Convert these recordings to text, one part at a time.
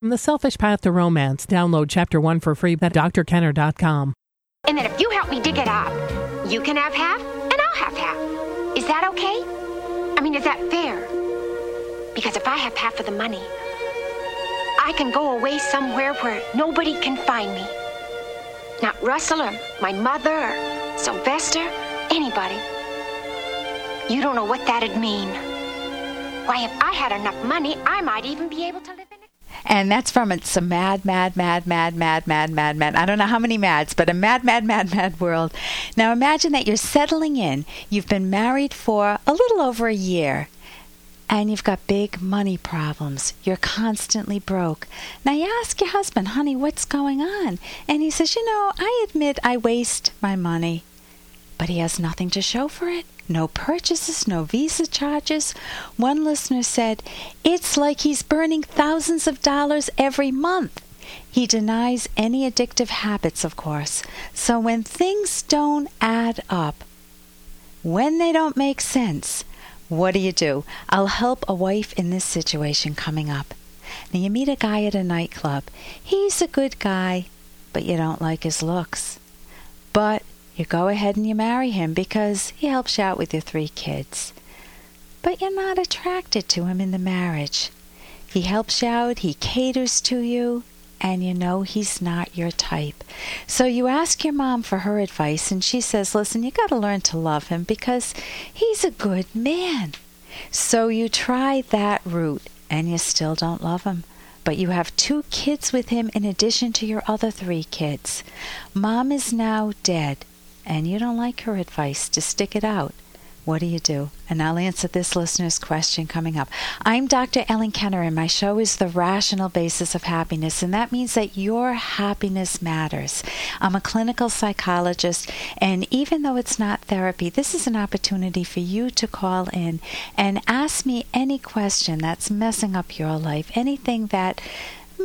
From The Selfish Path to Romance, download chapter one for free at drkenner.com. And then if you help me dig it up, you can have half and I'll have half. Is that okay? I mean, is that fair? Because if I have half of the money, I can go away somewhere where nobody can find me. Not Russell or my mother or Sylvester, anybody. You don't know what that'd mean. Why, if I had enough money, I might even be able to. And that's from it's a mad, mad, mad, mad, mad, mad, mad, mad. I don't know how many mads, but a mad, mad, mad, mad world. Now imagine that you're settling in. You've been married for a little over a year. And you've got big money problems. You're constantly broke. Now you ask your husband, honey, what's going on? And he says, you know, I admit I waste my money. But he has nothing to show for it. No purchases, no visa charges. One listener said, It's like he's burning thousands of dollars every month. He denies any addictive habits, of course. So when things don't add up, when they don't make sense, what do you do? I'll help a wife in this situation coming up. Now, you meet a guy at a nightclub. He's a good guy, but you don't like his looks. But you go ahead and you marry him because he helps you out with your three kids. But you're not attracted to him in the marriage. He helps you out, he caters to you, and you know he's not your type. So you ask your mom for her advice, and she says, Listen, you got to learn to love him because he's a good man. So you try that route, and you still don't love him but you have two kids with him in addition to your other three kids. Mom is now dead, and you don't like her advice to stick it out, what do you do? And I'll answer this listener's question coming up. I'm Dr. Ellen Kenner, and my show is The Rational Basis of Happiness, and that means that your happiness matters. I'm a clinical psychologist, and even though it's not therapy, this is an opportunity for you to call in and ask me any question that's messing up your life, anything that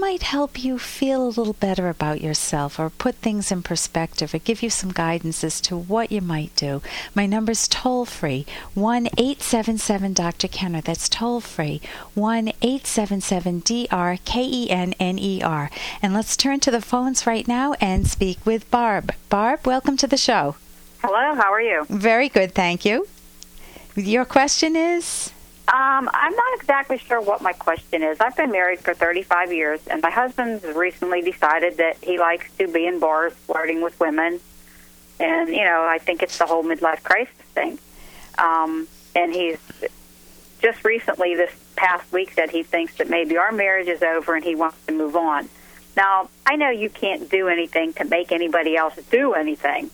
might help you feel a little better about yourself or put things in perspective or give you some guidance as to what you might do. My number's toll free 1 877 Dr. Kenner. That's toll free 1 877 D R K E N N E R. And let's turn to the phones right now and speak with Barb. Barb, welcome to the show. Hello, how are you? Very good, thank you. Your question is? Um, I'm not exactly sure what my question is. I've been married for 35 years, and my husband's recently decided that he likes to be in bars flirting with women. And, you know, I think it's the whole midlife crisis thing. Um, and he's just recently, this past week, said he thinks that maybe our marriage is over and he wants to move on. Now, I know you can't do anything to make anybody else do anything,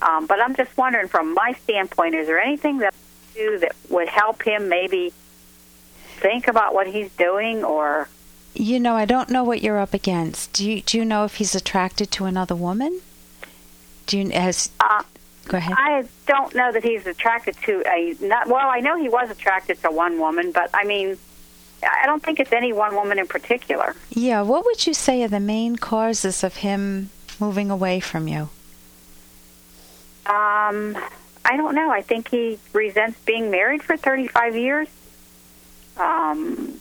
um, but I'm just wondering from my standpoint, is there anything that do that would help him maybe think about what he's doing or? You know i don't know what you're up against. Do you do you know if he's attracted to another woman? Do you has uh, go ahead. I don't know that he's attracted to a not well i know he was attracted to one woman but i mean i don't think it's any one woman in particular. Yeah what would you say are the main causes of him moving away from you? Um I don't know. I think he resents being married for 35 years. Um,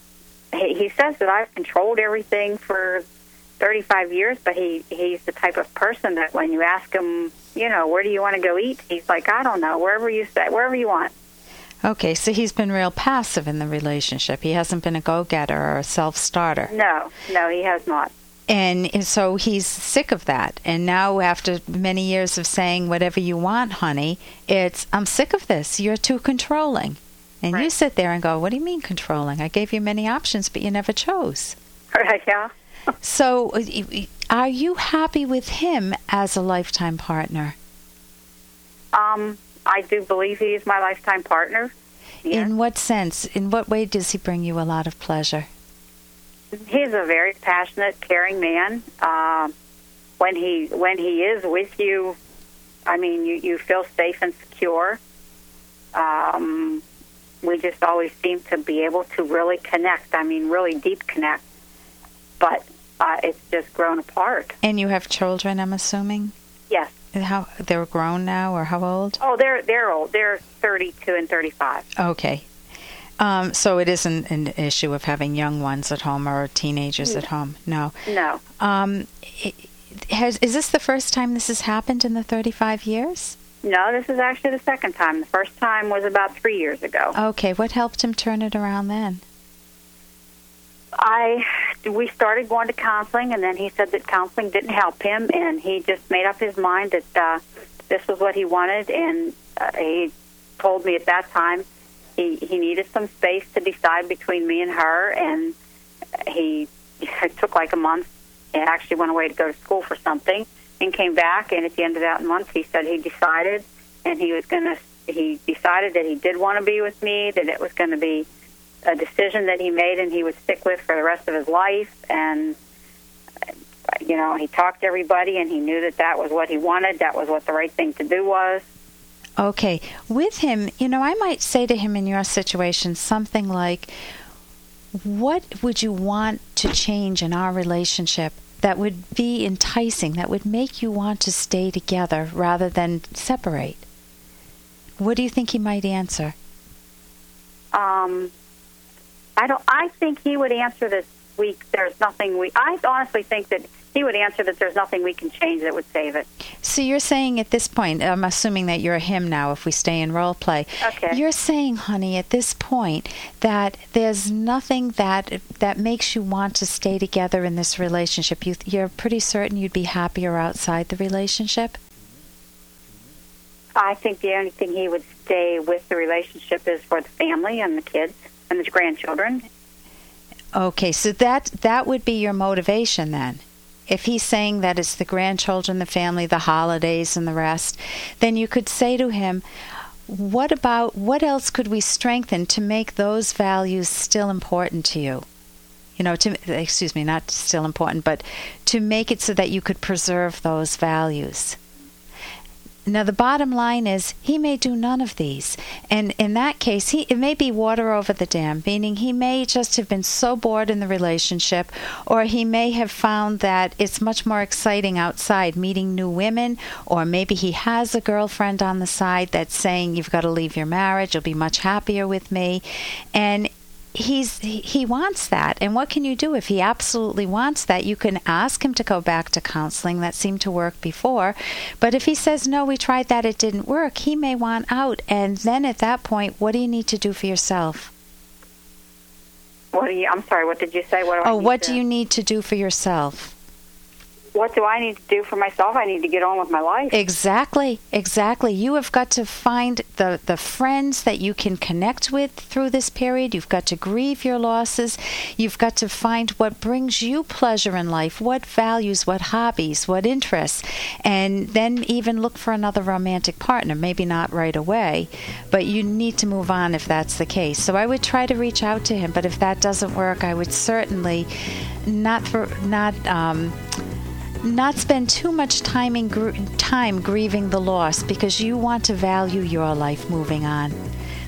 he, he says that I've controlled everything for 35 years, but he he's the type of person that when you ask him, you know, where do you want to go eat? He's like, I don't know, wherever you say, wherever you want. Okay, so he's been real passive in the relationship. He hasn't been a go-getter or a self-starter. No, no, he has not and so he's sick of that and now after many years of saying whatever you want honey it's i'm sick of this you're too controlling and right. you sit there and go what do you mean controlling i gave you many options but you never chose right yeah so are you happy with him as a lifetime partner um i do believe he is my lifetime partner yeah. in what sense in what way does he bring you a lot of pleasure he's a very passionate, caring man. Uh, when he when he is with you, I mean, you you feel safe and secure. Um, we just always seem to be able to really connect. I mean, really deep connect. But uh, it's just grown apart. And you have children, I'm assuming. Yes. How they're grown now, or how old? Oh, they're they're old. They're thirty-two and thirty-five. Okay. Um, so it isn't an issue of having young ones at home or teenagers at home. No. No. Um, has is this the first time this has happened in the 35 years? No, this is actually the second time. The first time was about three years ago. Okay, what helped him turn it around then? I we started going to counseling, and then he said that counseling didn't help him, and he just made up his mind that uh, this was what he wanted, and uh, he told me at that time he he needed some space to decide between me and her, and he it took like a month. He actually went away to go to school for something, and came back, and at the end of that month, he said he decided, and he was going to he decided that he did want to be with me, that it was going to be a decision that he made and he would stick with for the rest of his life. And, you know, he talked to everybody and he knew that that was what he wanted. That was what the right thing to do was. Okay. With him, you know, I might say to him in your situation something like, What would you want to change in our relationship that would be enticing, that would make you want to stay together rather than separate? What do you think he might answer? Um, I don't. I think he would answer this week. There's nothing we. I honestly think that he would answer that there's nothing we can change that would save it. So you're saying at this point, I'm assuming that you're him now. If we stay in role play, okay. You're saying, honey, at this point that there's nothing that that makes you want to stay together in this relationship. You, you're pretty certain you'd be happier outside the relationship. I think the only thing he would stay with the relationship is for the family and the kids and the grandchildren. Okay, so that that would be your motivation then. If he's saying that it's the grandchildren, the family, the holidays, and the rest, then you could say to him, "What about what else could we strengthen to make those values still important to you?" You know, to excuse me, not still important, but to make it so that you could preserve those values. Now, the bottom line is he may do none of these. And in that case, he, it may be water over the dam, meaning he may just have been so bored in the relationship, or he may have found that it's much more exciting outside meeting new women, or maybe he has a girlfriend on the side that's saying, You've got to leave your marriage, you'll be much happier with me. And he's he wants that. And what can you do? If he absolutely wants that you can ask him to go back to counseling. That seemed to work before. But if he says no we tried that. It didn't work he may want out. And then at that point what do you need to do for yourself? What do you i'm sorry what did you say? What do oh what to, do you need to do for yourself what do I need to do for myself? I need to get on with my life. Exactly, exactly. You have got to find the, the friends that you can connect with through this period. You've got to grieve your losses. You've got to find what brings you pleasure in life, what values, what hobbies, what interests, and then even look for another romantic partner. Maybe not right away, but you need to move on if that's the case. So I would try to reach out to him, but if that doesn't work, I would certainly not for not. Um, not spend too much time in gr- time grieving the loss because you want to value your life moving on.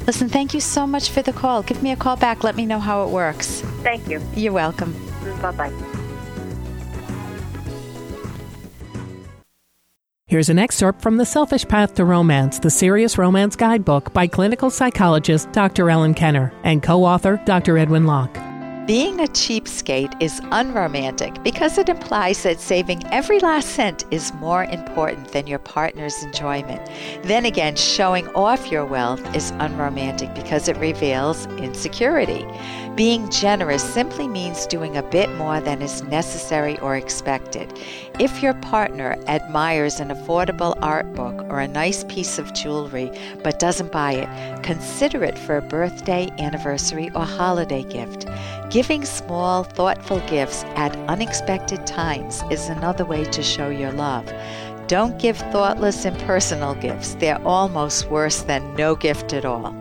Listen, thank you so much for the call. Give me a call back. Let me know how it works. Thank you. You're welcome. Bye bye. Here's an excerpt from The Selfish Path to Romance, the Serious Romance Guidebook by clinical psychologist Dr. Ellen Kenner and co author Dr. Edwin Locke. Being a cheapskate is unromantic because it implies that saving every last cent is more important than your partner's enjoyment. Then again, showing off your wealth is unromantic because it reveals insecurity. Being generous simply means doing a bit more than is necessary or expected. If your partner admires an affordable art book or a nice piece of jewelry but doesn't buy it, consider it for a birthday, anniversary, or holiday gift. Giving small, thoughtful gifts at unexpected times is another way to show your love. Don't give thoughtless, impersonal gifts. They're almost worse than no gift at all.